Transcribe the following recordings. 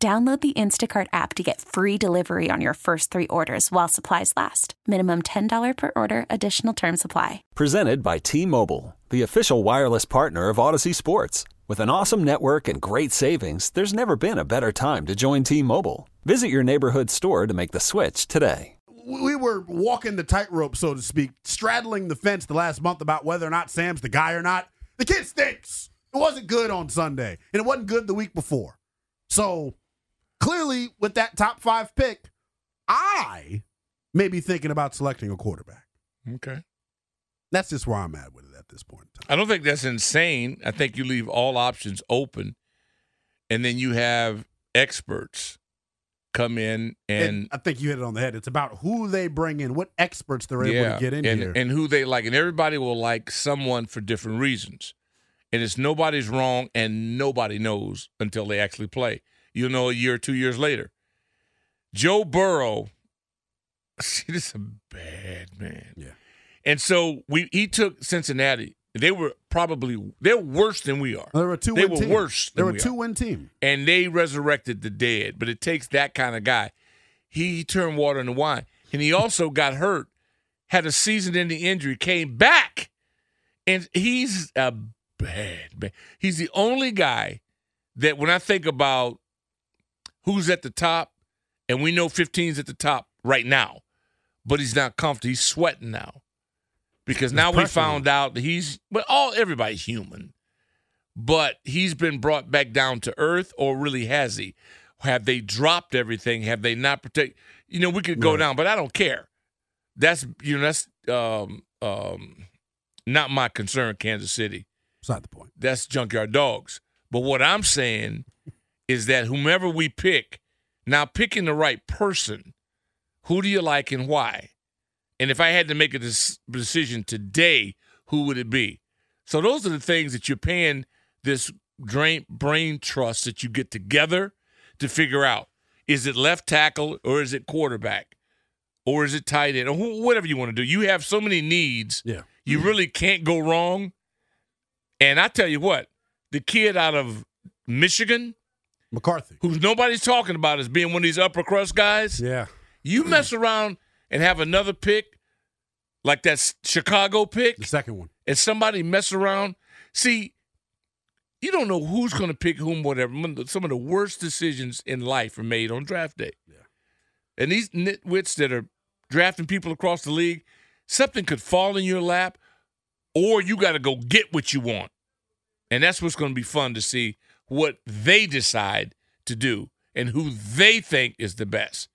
Download the Instacart app to get free delivery on your first three orders while supplies last. Minimum $10 per order, additional term supply. Presented by T Mobile, the official wireless partner of Audacy Sports. With an awesome network and great savings, there's never been a better time to join T Mobile. Visit your neighborhood store to make the switch today. We were walking the tightrope, so to speak, straddling the fence the last month about whether or not Sam's the guy or not. The kid stinks. It wasn't good on Sunday, and it wasn't good the week before. So clearly, with that top five pick, I may be thinking about selecting a quarterback. Okay. That's just where I'm at with it at this point in time. I don't think that's insane. I think you leave all options open, and then you have experts come in and, And I think you hit it on the head. It's about who they bring in, what experts they're able to get in and, here. and who they like, and everybody will like someone for different reasons, and it's nobody's wrong, and nobody knows until they actually play. You'll know a year or two years later. Joe Burrow, see, this is a bad man. Yeah. And so we he took Cincinnati. They were probably they're worse than we are. they were two They were team. worse They were a we are. two win team. and they resurrected the dead. But it takes that kind of guy. He turned water into wine, and he also got hurt, had a season-ending injury, came back, and he's a bad man. He's the only guy that when I think about who's at the top, and we know 15's at the top right now, but he's not comfortable. He's sweating now because now we found out that he's. But all everybody's human but he's been brought back down to earth, or really has he? Have they dropped everything? Have they not protect? You know, we could go Right. down, but I don't care. That's you know that's um um not my concern. Kansas City, It's not the point. that's junkyard dogs. But what I'm saying is that whomever we pick, now picking the right person, who do you like and why? And if I had to make a decision today, who would it be? So those are the things that you're paying this drain, brain trust that you get together to figure out. Is it left tackle or is it quarterback? Or is it tight end or wh- whatever you want to do? You have so many needs. Yeah. You mm-hmm. really can't go wrong. And I tell you what, the kid out of Michigan, McCarthy. who's nobody's talking about as being one of these upper crust guys, Yeah. you mess around and have another pick, like that Chicago pick, The second one. and somebody mess around. See, you don't know who's going to pick whom, whatever. Some of the worst decisions in life are made on draft day. Yeah. And these nitwits that are drafting people across the league, something could fall in your lap, or you got to go get what you want. And that's what's going to be fun to see what they decide to do and who they think is the best.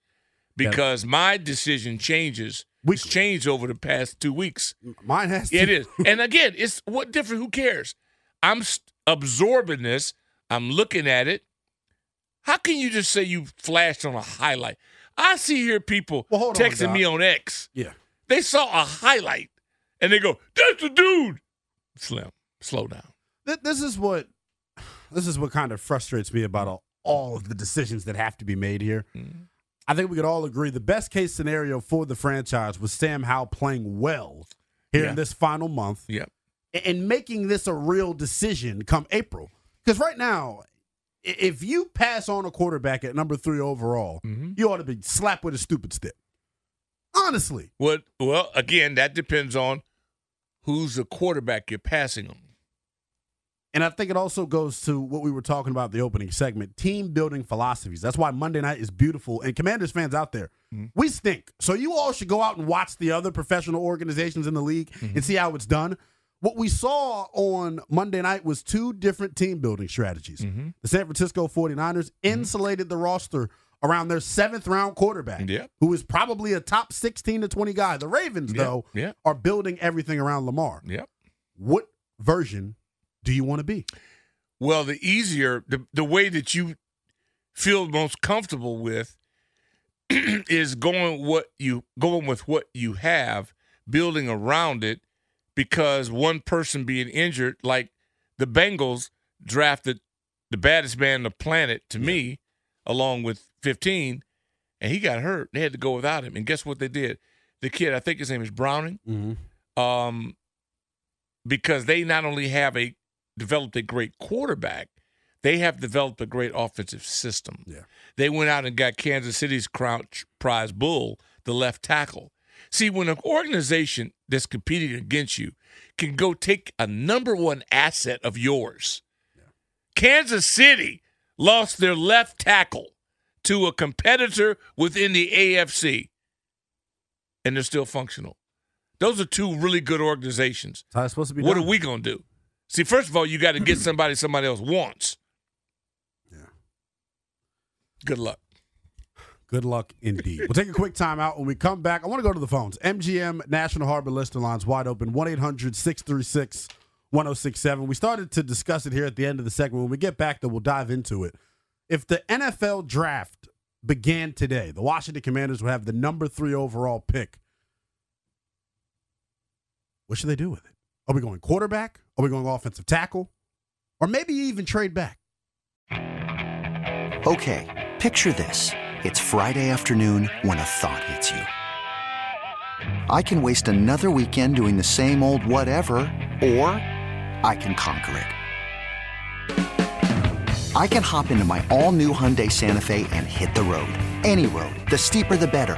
Because my decision changes. It's Weekly. changed over the past two weeks. Mine has to. It is. And again, it's what different? Who cares? I'm absorbing this. I'm looking at it. How can you just say you flashed on a highlight? I see here people Well, hold on, texting me on X. Yeah. They saw a highlight and they go, "That's the dude." Slim, slow down. Th- This is what this is what kind of frustrates me about all, all of the decisions that have to be made here. Mm-hmm. I think we could all agree the best case scenario for the franchise was Sam Howell playing well here Yeah. in this final month Yep. and making this a real decision come April. Because right now, if you pass on a quarterback at number three overall, Mhm. you ought to be slapped with a stupid stick. Honestly, What? Well, again, that depends on who's the quarterback you're passing on. And I think it also goes to what we were talking about the opening segment team building philosophies. That's why Monday night is beautiful. And Commanders fans out there, mm-hmm. we stink. So you all should go out and watch the other professional organizations in the league and mm-hmm. see how it's done. What we saw on Monday night was two different team building strategies. Mm-hmm. The San Francisco 49ers insulated the roster around their seventh round quarterback, Yep. who is probably a top 16 to 20 guy. The Ravens, Yeah, though, yeah. are building everything around Lamar. Yep. What version do you want to be? Well, the easier the the way that you feel most comfortable with is going what you going with what you have, building around it, because one person being injured, like the Bengals drafted the baddest man on the planet to me, along with 15, and he got hurt. They had to go without him. And guess what they did? The kid, I think his name is Browning, Mm-hmm. um, because they not only have a developed a great quarterback, they have developed a great offensive system. Yeah. They went out and got Kansas City's crouch prize bull, the left tackle. See, when an organization that's competing against you can go take a number one asset of yours, Kansas City lost their left tackle to a competitor within the AFC, and they're still functional. Those are two really good organizations. That's how it's supposed to be What done. are we going to do? See, first of all, you got to get somebody somebody else wants. Yeah. Good luck. Good luck indeed. we'll take a quick time out. When we come back, I want to go to the phones. MGM National Harbor Lister lines wide open 1 800 636 1067. We started to discuss it here at the end of the segment. When we get back, though, we'll dive into it. If the NFL draft began today, the Washington Commanders would have the number three overall pick. What should they do with it? Are we going quarterback? Are we going offensive tackle? Or maybe even trade back? Okay, picture this. It's Friday afternoon when a thought hits you. I can waste another weekend doing the same old whatever, or I can conquer it. I can hop into my all new Hyundai Santa Fe and hit the road. Any road. The steeper, the better.